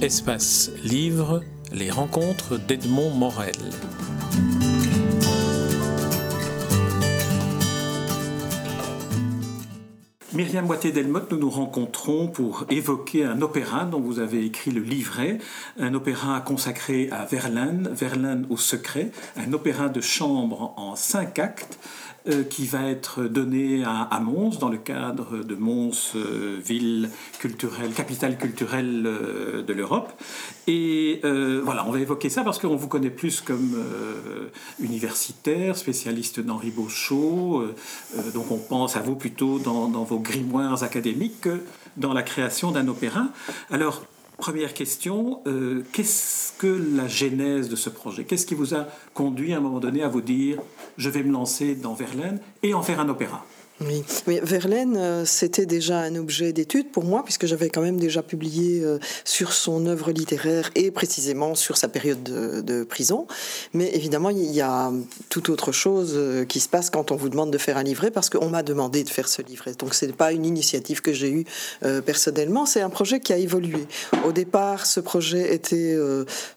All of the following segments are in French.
Espace Livre, les rencontres d'Edmond Morel. Myriam Boité-Delmotte, nous nous rencontrons pour évoquer un opéra dont vous avez écrit le livret, un opéra consacré à Verlaine, Verlaine au secret, un opéra de chambre en cinq actes euh, qui va être donné à, Mons dans le cadre de Mons, euh, ville culturelle, capitale culturelle euh, de l'Europe. Et voilà, on va évoquer ça parce qu'on vous connaît plus comme universitaire, spécialiste d'Henri Beauchot. donc on pense à vous plutôt dans, dans vos grimoires académiques que dans la création d'un opéra. Alors, Première question, euh, qu'est-ce que la genèse de ce projet? Qu'est-ce qui vous a conduit à un moment donné à vous dire je vais me lancer dans Verlaine et en faire un opéra? Oui, Verlaine, euh, c'était déjà un objet d'étude pour moi, puisque j'avais quand même déjà publié euh, sur son œuvre littéraire et précisément sur sa période de, prison. Mais évidemment, il y a tout autre chose euh, qui se passe quand on vous demande de faire un livret, parce qu'on m'a demandé de faire ce livret. Donc, ce n'est pas une initiative que j'ai eue personnellement, c'est un projet qui a évolué. Au départ, ce projet était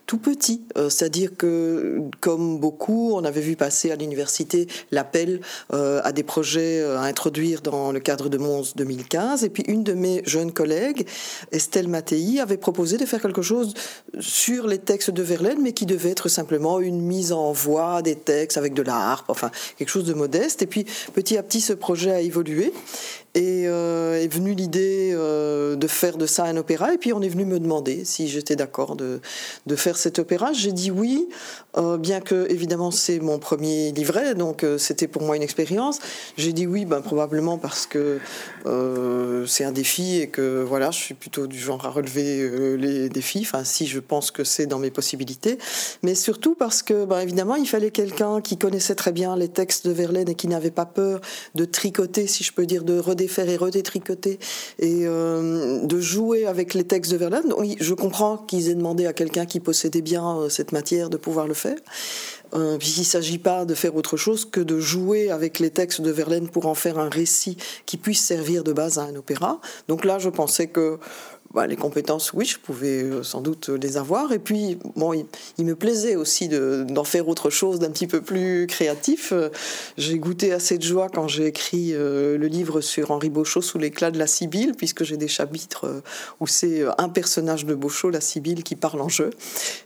tout petit, c'est-à-dire que, comme beaucoup, on avait vu passer à l'université l'appel à des projets, introduire dans le cadre de Mons 2015. Et puis une de mes jeunes collègues, Estelle Mattei, avait proposé de faire quelque chose sur les textes de Verlaine, mais qui devait être simplement une mise en voix des textes avec de la harpe, enfin quelque chose de modeste. Et puis petit à petit, ce projet a évolué. Et euh, est venue l'idée euh, de faire de ça un opéra. Et puis on est venu me demander si j'étais d'accord de, de, faire cet opéra. J'ai dit oui, euh, bien que évidemment c'est mon premier livret, donc c'était pour moi une expérience. J'ai dit oui, ben, probablement parce que c'est un défi et que voilà, je suis plutôt du genre à relever les défis. Enfin, si je pense que c'est dans mes possibilités, mais surtout parce que ben, évidemment il fallait quelqu'un qui connaissait très bien les textes de Verlaine et qui n'avait pas peur de tricoter, si je peux dire, de faire et redétricoter et euh, de jouer avec les textes de Verlaine. Oui, je comprends qu'ils aient demandé à quelqu'un qui possédait bien euh, cette matière de pouvoir le faire. Euh, puisqu'il ne s'agit pas de faire autre chose que de jouer avec les textes de Verlaine pour en faire un récit qui puisse servir de base à un opéra. Donc là, je pensais que bah, les compétences, oui, je pouvais euh, sans doute les avoir. Et puis, bon, il, me plaisait aussi d'en faire autre chose d'un petit peu plus créatif. Euh, j'ai goûté assez de joie quand j'ai écrit euh, le livre sur Henri Beauchot sous l'éclat de la Sibylle, puisque j'ai des chapitres où c'est un personnage de Beauchot, la Sibylle, qui parle en jeu.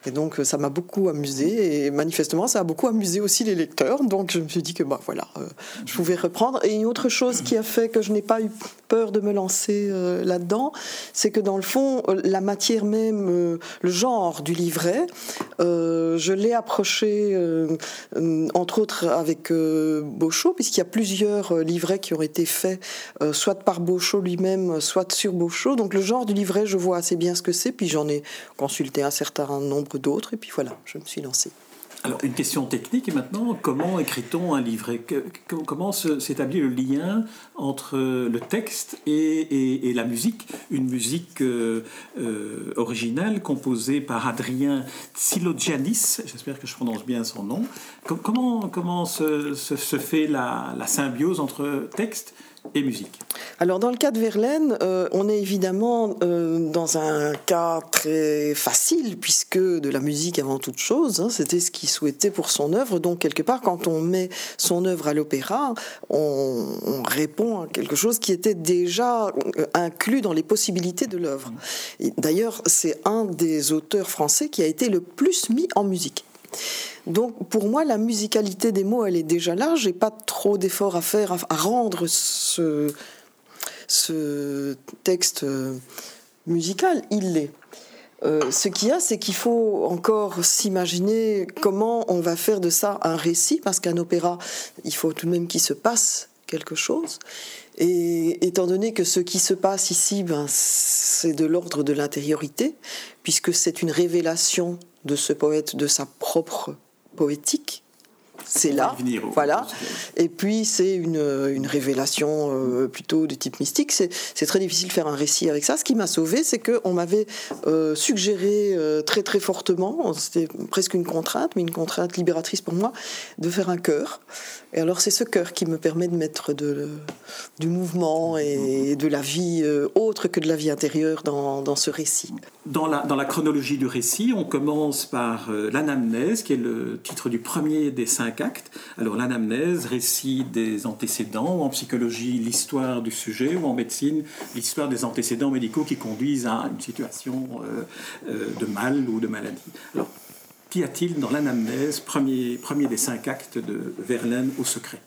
Et donc, ça m'a beaucoup amusé. Et manifestement, ça a beaucoup amusé aussi les lecteurs. Donc, je me suis dit que, bah, voilà, je pouvais reprendre. Et une autre chose qui a fait que je n'ai pas eu peur de me lancer là-dedans, c'est que dans dans le fond, euh, la matière même, euh, le genre du livret, euh, je l'ai approché, entre autres, avec Beauchot, puisqu'il y a plusieurs livrets qui ont été faits, soit par Beauchot lui-même, soit sur Beauchot. Donc le genre du livret, je vois assez bien ce que c'est, puis j'en ai consulté un certain nombre d'autres, et puis voilà, je me suis lancée. Alors, une question technique maintenant, comment écrit-on un livret Comment s'établit le lien entre le texte et, la musique? Une musique euh, euh, originale composée par Adrien Tsilogianis, j'espère que je prononce bien son nom. Comment, comment se, fait la, la symbiose entre texte et musique. Alors dans le cas de Verlaine, euh, on est évidemment euh, dans un cas très facile puisque de la musique avant toute chose, hein, c'était ce qu'il souhaitait pour son œuvre. Donc quelque part, quand on met son œuvre à l'opéra, on, répond à quelque chose qui était déjà euh, inclus dans les possibilités de l'œuvre. D'ailleurs, c'est un des auteurs français qui a été le plus mis en musique. Donc pour moi, la musicalité des mots, elle est déjà là. J'ai pas trop d'efforts à faire à, rendre ce, texte euh, musical. Il l'est. Euh, ce qu'il y a, c'est qu'il faut encore s'imaginer comment on va faire de ça un récit, parce qu'un opéra, il faut tout de même qu'il se passe quelque chose. Et étant donné que ce qui se passe ici, ben, c'est de l'ordre de l'intériorité, puisque c'est une révélation de ce poète de sa propre poétique. C'est là. voilà. Et puis c'est une, une, révélation euh, plutôt de type mystique. C'est très difficile de faire un récit avec ça. Ce qui m'a sauvé, c'est qu'on m'avait euh, suggéré euh, très très fortement, c'était presque une contrainte, mais une contrainte libératrice pour moi, de faire un chœur. Et alors c'est ce cœur qui me permet de mettre de, du mouvement et de la vie autre que de la vie intérieure dans, dans ce récit. Dans la, dans la, chronologie du récit, on commence par l'anamnèse, qui est le titre du premier des cinq actes. Alors l'anamnèse, récit des antécédents, en psychologie, l'histoire du sujet, ou en médecine, l'histoire des antécédents médicaux qui conduisent à une situation euh, euh, de mal ou de maladie. Alors, qu'y a-t-il dans l'anamnèse, premier des cinq actes de Verlaine au secret?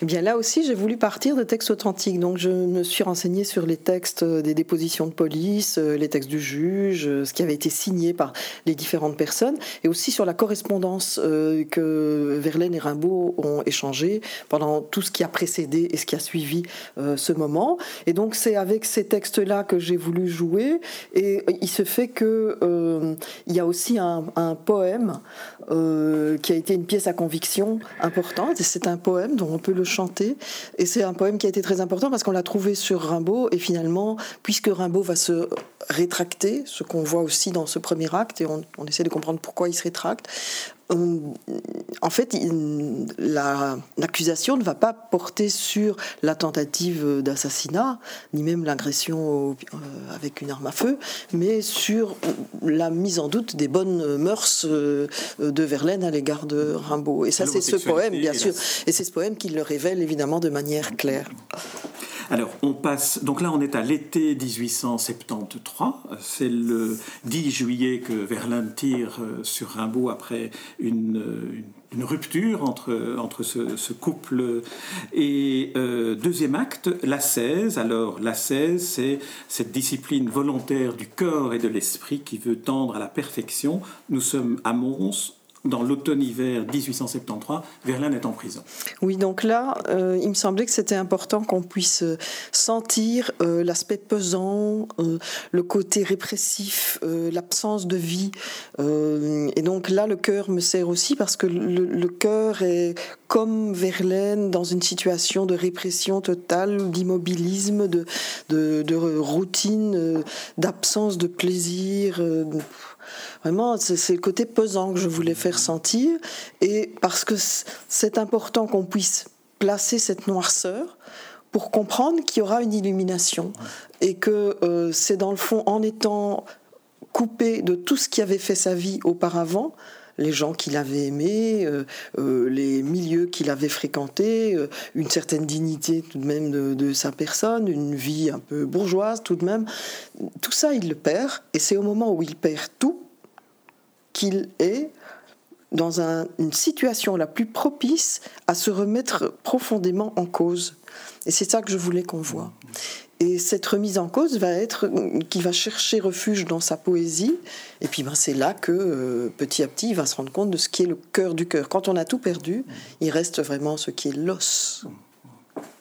Eh bien là aussi, j'ai voulu partir de textes authentiques. Donc je me suis renseignée sur les textes des dépositions de police, euh, les textes du juge, euh, ce qui avait été signé par les différentes personnes, et aussi sur la correspondance euh, que Verlaine et Rimbaud ont échangé pendant tout ce qui a précédé et ce qui a suivi ce moment. Et donc c'est avec ces textes-là que j'ai voulu jouer. Et il se fait que il y a aussi un, poème qui a été une pièce à conviction importante. C'est un poème dont on peut le chanter. Et c'est un poème qui a été très important parce qu'on l'a trouvé sur Rimbaud. Et finalement, puisque Rimbaud va se rétracter, ce qu'on voit aussi dans ce premier acte, et on, on essaie de comprendre pourquoi il se rétracte, en fait, l'accusation ne va pas porter sur la tentative d'assassinat, ni même l'agression euh, avec une arme à feu, mais sur la mise en doute des bonnes mœurs euh, de Verlaine à l'égard de Rimbaud. Et ça, c'est ce poème, bien sûr. Et c'est ce poème qui le révèle évidemment de manière claire. Alors, on passe. Donc là, on est à l'été 1873. C'est le 10 juillet que Verlaine tire euh, sur Rimbaud après une, rupture entre, entre ce, couple. Et euh, deuxième acte, la 16. Alors, la 16, c'est cette discipline volontaire du corps et de l'esprit qui veut tendre à la perfection. Nous sommes à Mons, dans l'automne-hiver 1873, Verlaine est en prison. Oui, donc là, euh, il me semblait que c'était important qu'on puisse euh, sentir euh, l'aspect pesant, le côté répressif, l'absence de vie. et donc là, le cœur me sert aussi parce que le, cœur est comme Verlaine dans une situation de répression totale, d'immobilisme, de, routine, d'absence de plaisir. Vraiment, c'est le côté pesant que je voulais faire sentir. Et parce que c'est important qu'on puisse placer cette noirceur pour comprendre qu'il y aura une illumination. Et que euh, c'est dans le fond, en étant coupé de tout ce qui avait fait sa vie auparavant, les gens qu'il avait aimés, euh, euh, les milieux qu'il avait fréquentés, une certaine dignité tout de même de, de, sa personne, une vie un peu bourgeoise tout de même. Tout ça, il le perd, et c'est au moment où il perd tout qu'il est dans une situation la plus propice à se remettre profondément en cause. Et c'est ça que je voulais qu'on voit. Et cette remise en cause va être qui va chercher refuge dans sa poésie. Et puis ben, c'est là que euh, petit à petit il va se rendre compte de ce qui est le cœur du cœur. Quand on a tout perdu, il reste vraiment ce qui est l'os,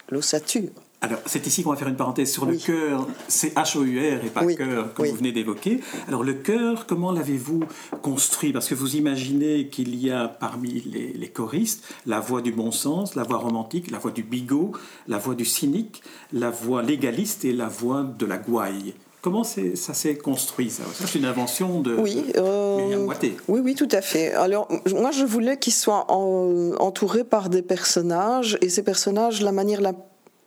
l'ossature. Alors, c'est ici qu'on va faire une parenthèse sur le cœur. C'est H-O-U-R et pas cœur, comme vous venez d'évoquer. Alors, le cœur, comment l'avez-vous construit? Parce que vous imaginez qu'il y a parmi les, choristes la voix du bon sens, la voix romantique, la voix du bigot, la voix du cynique, la voix légaliste et la voix de la gouaille. Comment ça s'est construit ça, C'est une invention de oui, euh, Oui, oui, tout à fait. Alors moi, je voulais qu'il soit entouré par des personnages et ces personnages, la manière la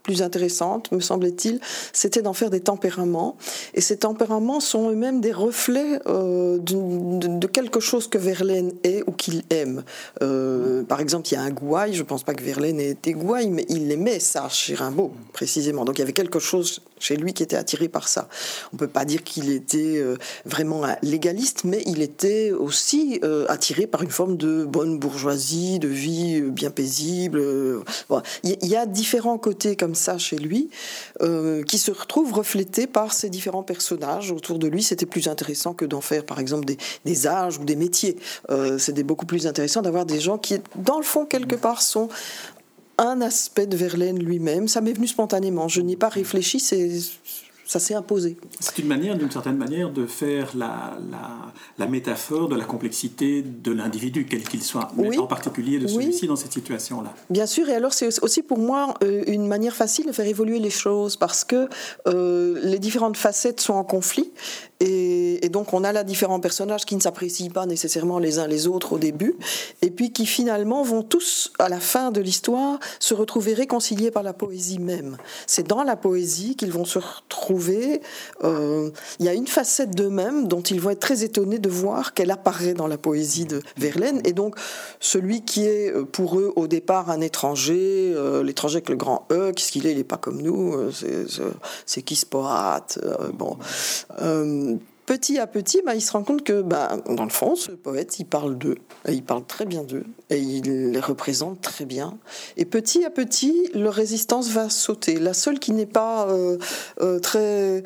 plus intéressante, me semblait-il, c'était d'en faire des tempéraments. Et ces tempéraments sont eux-mêmes des reflets euh, de, quelque chose que Verlaine est ou qu'il aime. Euh, par exemple, il y a un gouaille, je ne pense pas que Verlaine ait été gouaille, mais il aimait ça chez Rimbaud, précisément. Donc il y avait quelque chose chez lui qui était attiré par ça. On ne peut pas dire qu'il était euh, vraiment un légaliste, mais il était aussi attiré par une forme de bonne bourgeoisie, de vie bien paisible. Il y a différents côtés comme ça chez lui, euh, qui se retrouve reflété par ces différents personnages autour de lui. C'était plus intéressant que d'en faire, par exemple, des, âges ou des métiers. Euh, C'était beaucoup plus intéressant d'avoir des gens qui, dans le fond, quelque part, sont un aspect de Verlaine lui-même. Ça m'est venu spontanément. Je n'y ai pas réfléchi. C'est ça s'est imposé. C'est une manière, d'une certaine manière, de faire la, la, métaphore de la complexité de l'individu, quel qu'il soit, mais en particulier de celui-ci dans cette situation-là. Bien sûr, et alors c'est aussi pour moi euh, une manière facile de faire évoluer les choses, parce que euh, les différentes facettes sont en conflit, et, donc on a là différents personnages qui ne s'apprécient pas nécessairement les uns les autres au début, et puis qui finalement vont tous, à la fin de l'histoire, se retrouver réconciliés par la poésie même. C'est dans la poésie qu'ils vont se retrouver. Euh, il y a une facette d'eux-mêmes dont ils vont être très étonnés de voir qu'elle apparaît dans la poésie de Verlaine, et donc celui qui est euh, pour eux au départ un étranger, euh, l'étranger avec le grand E, qu'est-ce qu'il est? Il n'est pas comme nous, c'est qui ce poète Bon petit à petit, bah, il se rend compte que, bah, dans le fond, ce poète, il parle d'eux, il parle très bien d'eux, et il les représente très bien. Et petit à petit, leur résistance va sauter. La seule qui n'est pas euh, euh, très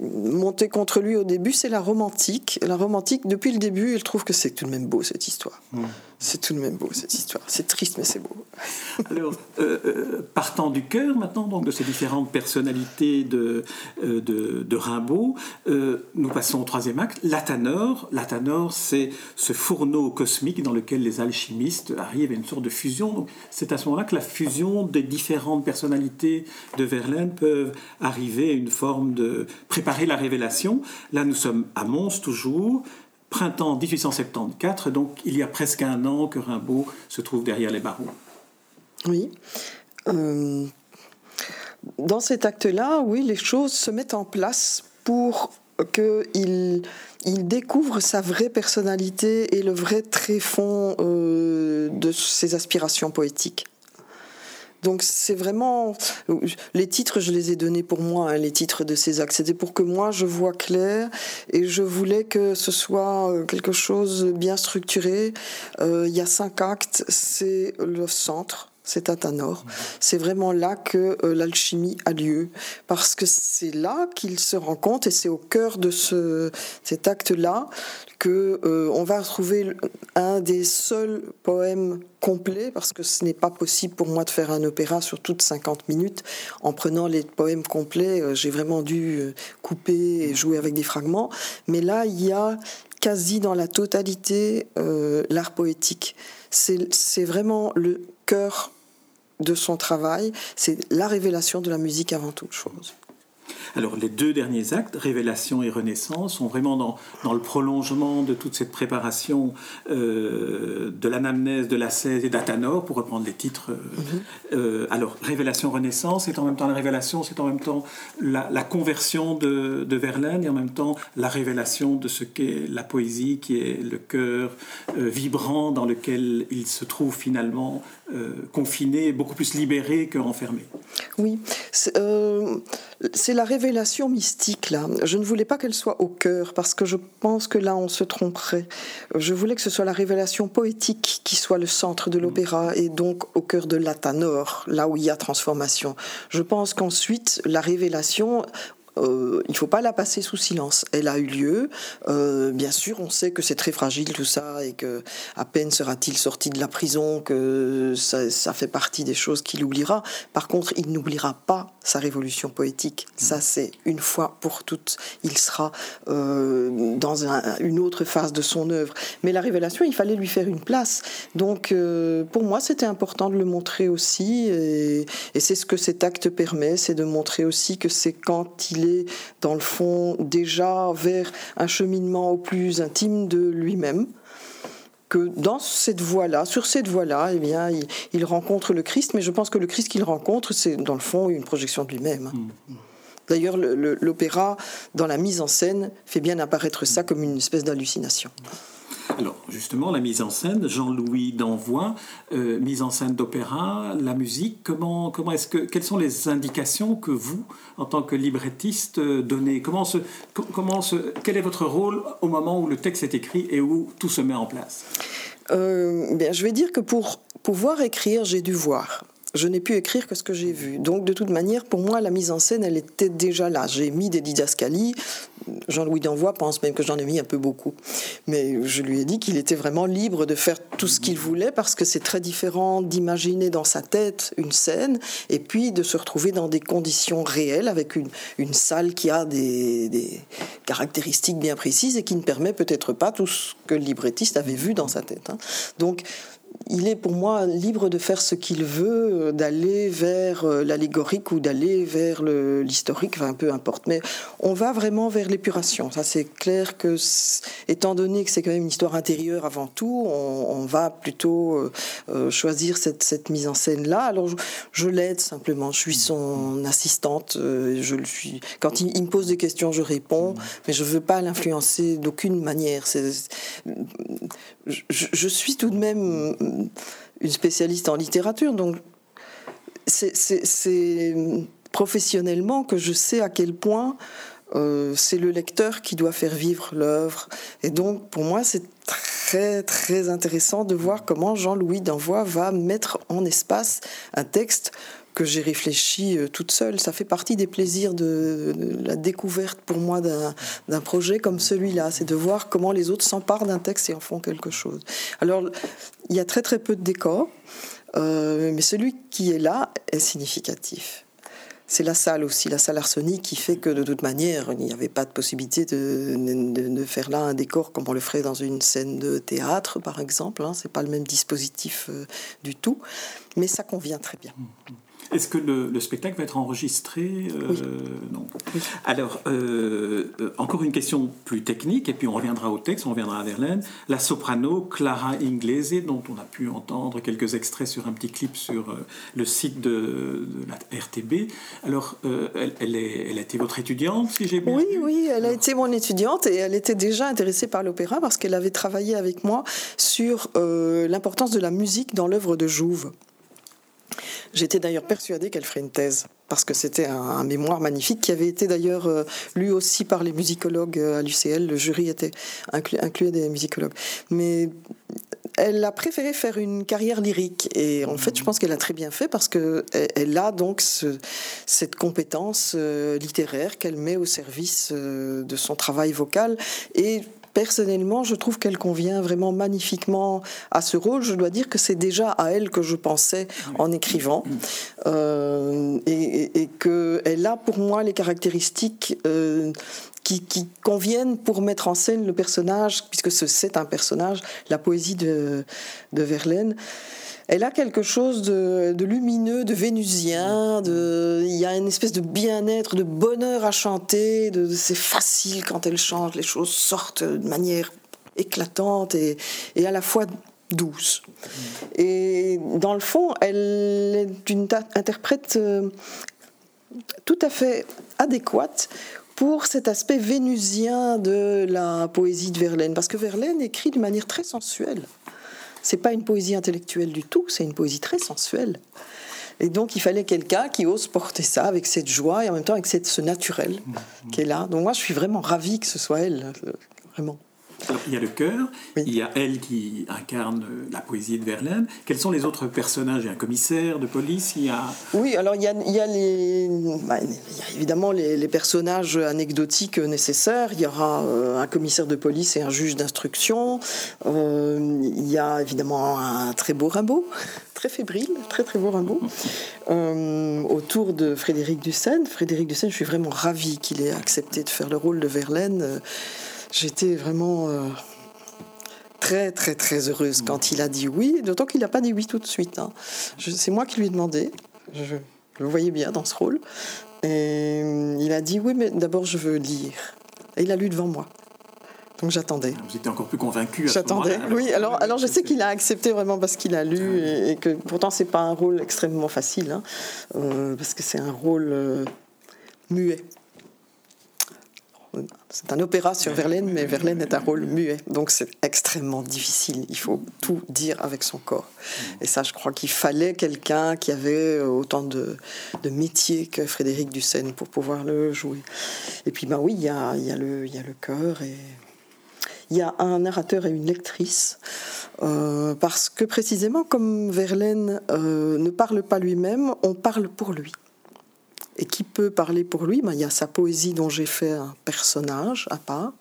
montée contre lui au début, c'est la romantique. La romantique, depuis le début, il trouve que c'est tout de même beau cette histoire. Mmh. C'est tout de même beau cette histoire. C'est triste, mais c'est beau. Alors, euh, partant du cœur maintenant, donc de ces différentes personnalités de, de, Rimbaud, nous passons au troisième acte. L'Athanor. L'Athanor, c'est ce fourneau cosmique dans lequel les alchimistes arrivent à une sorte de fusion. C'est à ce moment-là que la fusion des différentes personnalités de Verlaine peuvent arriver à une forme de préparer la révélation. Là, nous sommes à Mons toujours printemps 1874, donc il y a presque un an que Rimbaud se trouve derrière les barreaux. Oui. Euh, dans cet acte-là, oui, les choses se mettent en place pour qu'il il découvre sa vraie personnalité et le vrai tréfonds euh, de ses aspirations poétiques. Donc c'est vraiment les titres, je les ai donnés pour moi, hein, les titres de ces actes. C'était pour que moi je vois clair et je voulais que ce soit euh, quelque chose bien structuré. Euh, il y a cinq actes, c'est le centre c'est à Tanor. C'est vraiment là que euh, l'alchimie a lieu, parce que c'est là qu'il se compte, et c'est au cœur de ce, cet acte-là que euh, on va trouver un des seuls poèmes complets, parce que ce n'est pas possible pour moi de faire un opéra sur toutes 50 minutes. En prenant les poèmes complets, euh, j'ai vraiment dû couper et jouer avec des fragments. Mais là, il y a quasi dans la totalité l'art poétique. C'est vraiment le cœur de son travail, c'est la révélation de la musique avant toute chose. Alors les deux derniers actes, Révélation et Renaissance, sont vraiment dans, dans le prolongement de toute cette préparation euh, de l'anamnèse de la 16 et d'Athanor, pour reprendre les titres. Euh, mhm. euh, alors Révélation, Renaissance, c'est en même temps la révélation, c'est en même temps la, la conversion de, de, Verlaine et en même temps la révélation de ce qu'est la poésie, qui est le cœur vibrant dans lequel il se trouve finalement confiné, beaucoup plus libéré qu'enfermé. Oui, c'est la révélation mystique, là, je ne voulais pas qu'elle soit au cœur, parce que je pense que là, on se tromperait. Je voulais que ce soit la révélation poétique qui soit le centre de l'opéra, et donc au cœur de l'Atanor, là où il y a transformation. Je pense qu'ensuite, la révélation euh, il ne faut pas la passer sous silence. Elle a eu lieu. Euh, bien sûr, on sait que c'est très fragile tout ça et que à peine sera-t-il sorti de la prison que ça, fait partie des choses qu'il oubliera. Par contre, il n'oubliera pas sa révolution poétique. Ça, c'est une fois pour toutes. Il sera euh, dans une autre phase de son œuvre. Mais la révélation, il fallait lui faire une place. Donc, pour moi, c'était important de le montrer aussi. Et, et c'est ce que cet acte permet, c'est de montrer aussi que c'est quand il dans le fond déjà vers un cheminement au plus intime de lui-même que dans cette voie-là, sur cette voie-là, eh bien, il, rencontre le Christ, mais je pense que le Christ qu'il rencontre, c'est dans le fond une projection de lui-même. Mmh. D'ailleurs, l'opéra, dans la mise en scène, fait bien apparaître ça comme une espèce d'hallucination. Alors, justement, la mise en scène, Jean-Louis Danvois, euh, mise en scène d'opéra, la musique, comment, comment est-ce que, quelles sont les indications que vous, en tant que librettiste, euh, donnez? Comment se, comment se, Quel est votre rôle au moment où le texte est écrit et où tout se met en place? Euh, bien, Je vais dire que pour pouvoir écrire, j'ai dû voir. Je n'ai pu écrire que ce que j'ai vu. Donc, de toute manière, pour moi, la mise en scène, elle était déjà là. J'ai mis des didascalies. Jean-Louis Danvois pense même que j'en ai mis un peu beaucoup. Mais je lui ai dit qu'il était vraiment libre de faire tout ce qu'il voulait parce que c'est très différent d'imaginer dans sa tête une scène et puis de se retrouver dans des conditions réelles avec une, salle qui a des, des caractéristiques bien précises et qui ne permet peut-être pas tout ce que le librettiste avait vu dans sa tête. Hein. Donc, il est pour moi libre de faire ce qu'il veut, euh, d'aller vers euh, l'allégorique ou d'aller vers l'historique, enfin peu importe. Mais on va vraiment vers l'épuration. Ça c'est clair que, étant donné que c'est quand même une histoire intérieure avant tout, on, va plutôt euh, choisir cette, mise en scène là. Alors je, l'aide simplement. Je suis son assistante. je le suis. Quand il, me pose des questions, je réponds, mais je veux pas l'influencer d'aucune manière. Je, je, suis tout de même une spécialiste en littérature, donc c'est professionnellement que je sais à quel point euh, c'est le lecteur qui doit faire vivre l'œuvre. Et donc, pour moi, c'est très, très intéressant de voir comment Jean-Louis Danvois va mettre en espace un texte que j'ai réfléchi euh, toute seule. Ça fait partie des plaisirs de, la découverte pour moi d'un projet comme celui-là. C'est de voir comment les autres s'emparent d'un texte et en font quelque chose. Alors, il y a très très peu de décors, euh, mais celui qui est là est significatif. C'est la salle aussi, la salle arsenique, qui fait que de toute manière, il n'y avait pas de possibilité de, faire là un décor comme on le ferait dans une scène de théâtre, par exemple. Hein. C'est pas le même dispositif euh, du tout, mais ça convient très bien. Est-ce que le, spectacle va être enregistré euh, Non. Alors, euh, euh, encore une question plus technique, et puis on reviendra au texte, on reviendra à Verlaine. La soprano Clara Inglese, dont on a pu entendre quelques extraits sur un petit clip sur le site de, la RTB. Alors, elle, est, elle a été votre étudiante, si j'ai bien Oui, oui, elle a été mon étudiante et elle était déjà intéressée par l'opéra parce qu'elle avait travaillé avec moi sur l'importance de la musique dans l'œuvre de Jouve. J'étais d'ailleurs persuadée qu'elle ferait une thèse, parce que c'était un, mémoire magnifique qui avait été d'ailleurs euh, lu aussi par les musicologues euh, à l'UCL. Le jury était inclus, des musicologues. Mais elle a préféré faire une carrière lyrique. Et en fait, je pense qu'elle a très bien fait parce qu'elle elle a donc cette compétence euh, littéraire qu'elle met au service de son travail vocal. Et personnellement, je trouve qu'elle convient vraiment magnifiquement à ce rôle. Je dois dire que c'est déjà à elle que je pensais en écrivant. Euh, et, et qu'elle a pour moi les caractéristiques euh, qui, conviennent pour mettre en scène le personnage, puisque c'est un personnage, la poésie de, de Verlaine elle a quelque chose de, lumineux, de vénusien. Il y a une espèce de bien-être, de bonheur à chanter. C'est facile quand elle chante, les choses sortent de manière éclatante et, et à la fois douce. Et dans le fond, elle est une interprète euh, tout à fait adéquate pour cet aspect vénusien de la poésie de Verlaine, parce que Verlaine écrit de manière très sensuelle. C'est pas une poésie intellectuelle du tout, c'est une poésie très sensuelle. Et donc, il fallait quelqu'un qui ose porter ça avec cette joie et en même temps avec cette, ce naturel mmh. qui est là. Donc, moi, je suis vraiment ravie que ce soit elle, euh, vraiment il y a le cœur, il y a elle qui incarne euh, la poésie de Verlaine. Quels sont les autres personnages? Il y a un commissaire de police, il y a... Oui, alors il y a, il y a, les, bah, il y a évidemment les, personnages anecdotiques nécessaires. Il y aura euh, un commissaire de police et un juge d'instruction. Euh, il y a évidemment un très beau Rimbaud, très fébrile, très très beau Rimbaud, autour de Frédéric Dussène. Frédéric Dussène, je suis vraiment ravie qu'il ait accepté de faire le rôle de Verlaine j'étais vraiment euh, très très très heureuse quand il a dit oui, d'autant qu'il n'a pas dit oui tout de suite. Hein. C'est moi qui lui ai demandé, je, le voyais bien dans ce rôle, et euh, il a dit oui, mais d'abord je veux lire. Et il a lu devant moi. Donc j'attendais. Vous étiez encore plus convaincu. J'attendais. Oui, alors, alors je sais qu'il a accepté vraiment parce qu'il a lu et, que pourtant c'est pas un rôle extrêmement facile, hein, euh, parce que c'est un rôle muet. C'est un opéra sur Verlaine, mais Verlaine est un rôle muet, donc c'est extrêmement difficile. Il faut tout dire avec son corps. Et ça, je crois qu'il fallait quelqu'un qui avait autant de, de métier que Frédéric Dussène pour pouvoir le jouer. Et puis, ben oui, il y a, y, a le, y a le cœur et il y a un narrateur et une lectrice. Euh, parce que précisément, comme Verlaine euh, ne parle pas lui-même, on parle pour lui. Parler pour lui ben, Il y a sa poésie dont j'ai fait un personnage à part,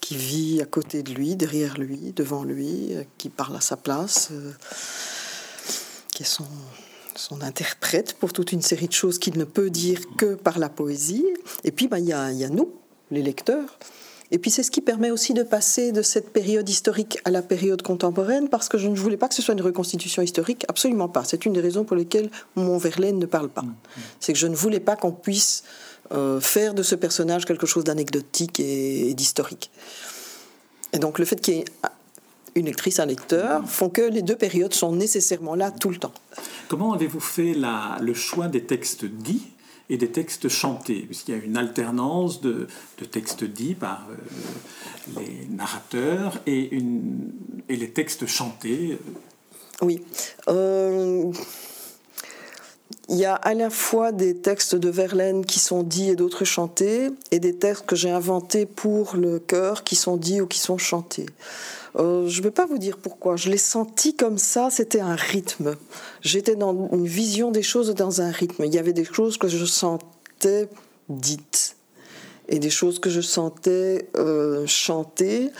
qui vit à côté de lui, derrière lui, devant lui, qui parle à sa place, qui est son, interprète pour toute une série de choses qu'il ne peut dire que par la poésie. Et puis, ben, il y a nous, les lecteurs. Et puis c'est ce qui permet aussi de passer de cette période historique à la période contemporaine, parce que je ne voulais pas que ce soit une reconstitution historique, absolument pas. C'est une des raisons pour lesquelles mon Verlaine ne parle pas. C'est que je ne voulais pas qu'on puisse euh, faire de ce personnage quelque chose d'anecdotique et, d'historique. Et donc le fait qu'il y ait une lectrice, un lecteur, font que les deux périodes sont nécessairement là tout le temps. Comment avez-vous fait la, le choix des textes dits et des textes chantés, puisqu'il y a une alternance de, textes dits par euh, les narrateurs et les textes chantés. Oui. Euh, il y a à la fois des textes de Verlaine qui sont dits et d'autres chantés, et des textes que j'ai inventés pour le chœur qui sont dits ou qui sont chantés. Euh, je ne vais pas vous dire pourquoi. Je l'ai senti comme ça, c'était un rythme. J'étais dans une vision des choses dans un rythme. Il y avait des choses que je sentais dites et des choses que je sentais euh, chantées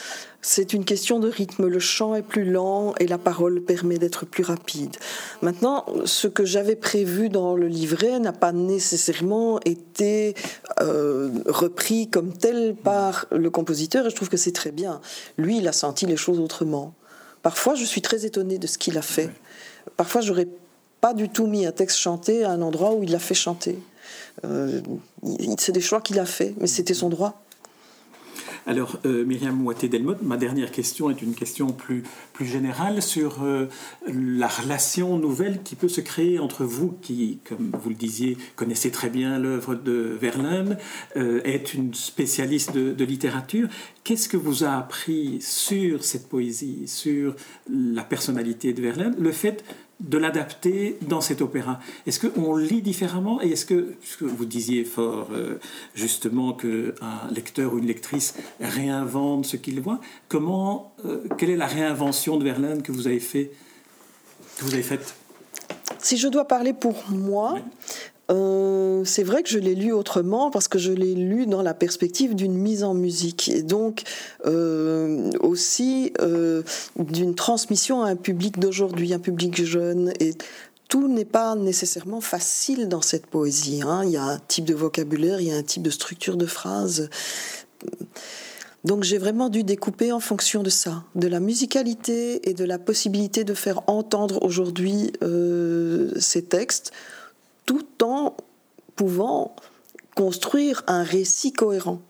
c'est une question de rythme. Le chant est plus lent et la parole permet d'être plus rapide. Maintenant, ce que j'avais prévu dans le livret n'a pas nécessairement été euh, repris comme tel par le compositeur et je trouve que c'est très bien. Lui, il a senti les choses autrement. Parfois, je suis très étonnée de ce qu'il a fait. Parfois, j'aurais pas du tout mis un texte chanté à un endroit où il l'a fait chanter. Euh, c'est des choix qu'il a fait, mais c'était son droit. Alors, euh, Myriam Moité-Delmotte, ma dernière question est une question plus, plus générale sur euh, la relation nouvelle qui peut se créer entre vous, qui, comme vous le disiez, connaissez très bien l'œuvre de Verlaine, euh, est une spécialiste de, de littérature. Qu'est-ce que vous a appris sur cette poésie, sur la personnalité de Verlaine, le fait de l'adapter dans cet opéra. Est-ce qu'on lit différemment Et est-ce que, puisque vous disiez fort euh, justement qu'un lecteur ou une lectrice réinvente ce qu'il voit, comment, euh, quelle est la réinvention de Verlaine que vous avez fait, que vous avez faite? Si je dois parler pour moi, euh, c'est vrai que je l'ai lu autrement parce que je l'ai lu dans la perspective d'une mise en musique et donc euh, aussi euh, d'une transmission à un public d'aujourd'hui, un public jeune et tout n'est pas nécessairement facile dans cette poésie. Hein. Il y a un type de vocabulaire, il y a un type de structure de phrase. Donc j'ai vraiment dû découper en fonction de ça, de la musicalité et de la possibilité de faire entendre aujourd'hui ces textes tout en pouvant construire un récit cohérent.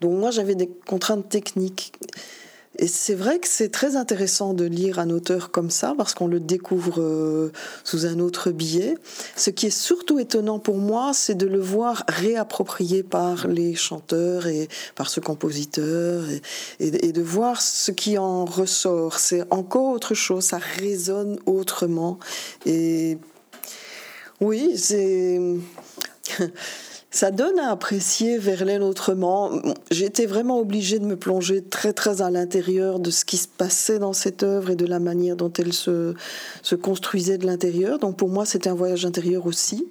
Donc moi j'avais des contraintes techniques. Et c'est vrai que c'est très intéressant de lire un auteur comme ça parce qu'on le découvre euh, sous un autre biais. Ce qui est surtout étonnant pour moi, c'est de le voir réapproprié par les chanteurs et par ce compositeur et, et de voir ce qui en ressort. C'est encore autre chose, ça résonne autrement. Et oui, c'est. Ça donne à apprécier Verlaine autrement. J'étais vraiment obligée de me plonger très très à l'intérieur de ce qui se passait dans cette œuvre et de la manière dont elle se, se construisait de l'intérieur. Donc pour moi, c'était un voyage intérieur aussi.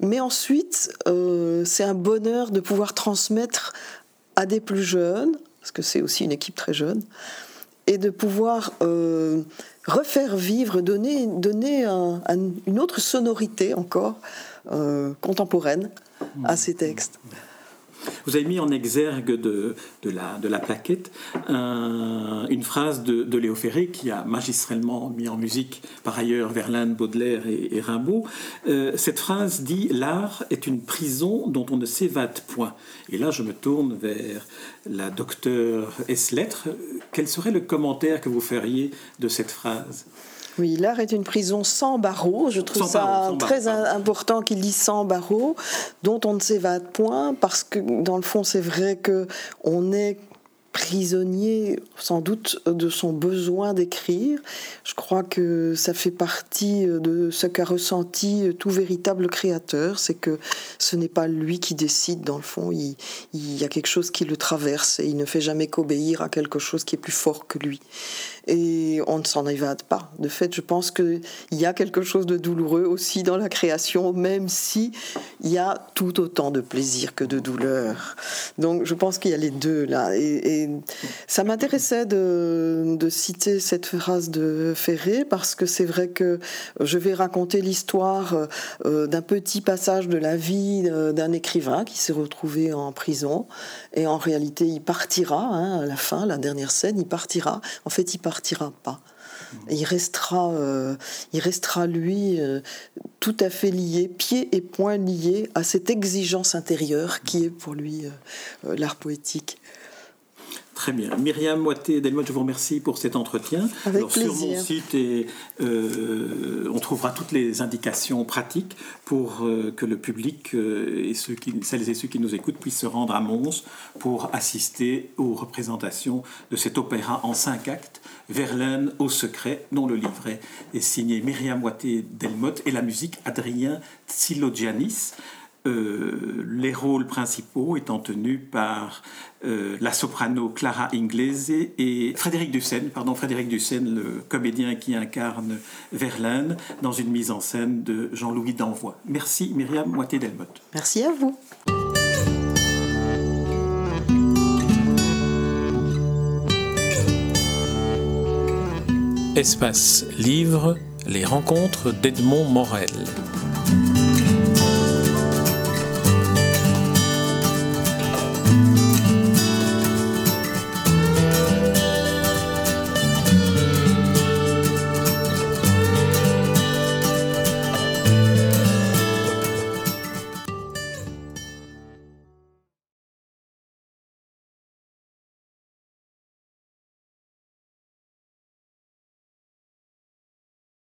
Mais ensuite, euh, c'est un bonheur de pouvoir transmettre à des plus jeunes, parce que c'est aussi une équipe très jeune, et de pouvoir euh, refaire vivre, donner, une autre sonorité encore euh, contemporaine à ces textes. Vous avez mis en exergue de, de, la, de la, plaquette une phrase de, de, Léo Ferré qui a magistralement mis en musique par ailleurs Verlaine, Baudelaire et, Rimbaud. Euh, cette phrase dit L'art est une prison dont on ne s'évade point. Et là, je me tourne vers la docteure S-Lettres. Quel serait le commentaire que vous feriez de cette phrase? Oui, l'art est une prison sans barreaux. Je trouve ça très important qu'il dise sans barreaux, dont on ne s'évade point, parce que dans le fond, c'est vrai que on est prisonnier sans doute de son besoin d'écrire. Je crois que ça fait partie de ce qu'a ressenti tout véritable créateur, c'est que ce n'est pas lui qui décide dans le fond, il, y a quelque chose qui le traverse et il ne fait jamais qu'obéir à quelque chose qui est plus fort que lui et on ne s'en évade pas. De fait, je pense qu'il y a quelque chose de douloureux aussi dans la création, même si il y a tout autant de plaisir que de douleur. Donc, je pense qu'il y a les deux là. Ça m'intéressait de, citer cette phrase de Ferré parce que c'est vrai que je vais raconter l'histoire euh, d'un petit passage de la vie euh, d'un écrivain qui s'est retrouvé en prison et en réalité il partira hein, à la fin, la dernière scène, il partira. En fait, il partira pas. Il restera, euh, il restera lui tout à fait lié, pied et poings liés à cette exigence intérieure qui est pour lui l'art poétique. Très bien. Myriam Moité Delmotte, je vous remercie pour cet entretien. Avec plaisir. Sur mon site, et, euh, on trouvera toutes les indications pratiques pour euh, que le public euh, et ceux qui, celles et ceux qui nous écoutent puissent se rendre à Mons pour assister aux représentations de cet opéra en cinq actes, Verlaine au secret, dont le livret est signé Myriam Moité Delmotte et la musique Adrien Tsilogianis. Euh, les rôles principaux étant tenus par euh, la soprano Clara Inglese et Frédéric Dussène, pardon, Frédéric le comédien qui incarne Verlaine, dans une mise en scène de Jean-Louis Danvois. Merci Myriam Moité-Delmotte. Merci à vous. Espace Livre, les rencontres d'Edmond Morel.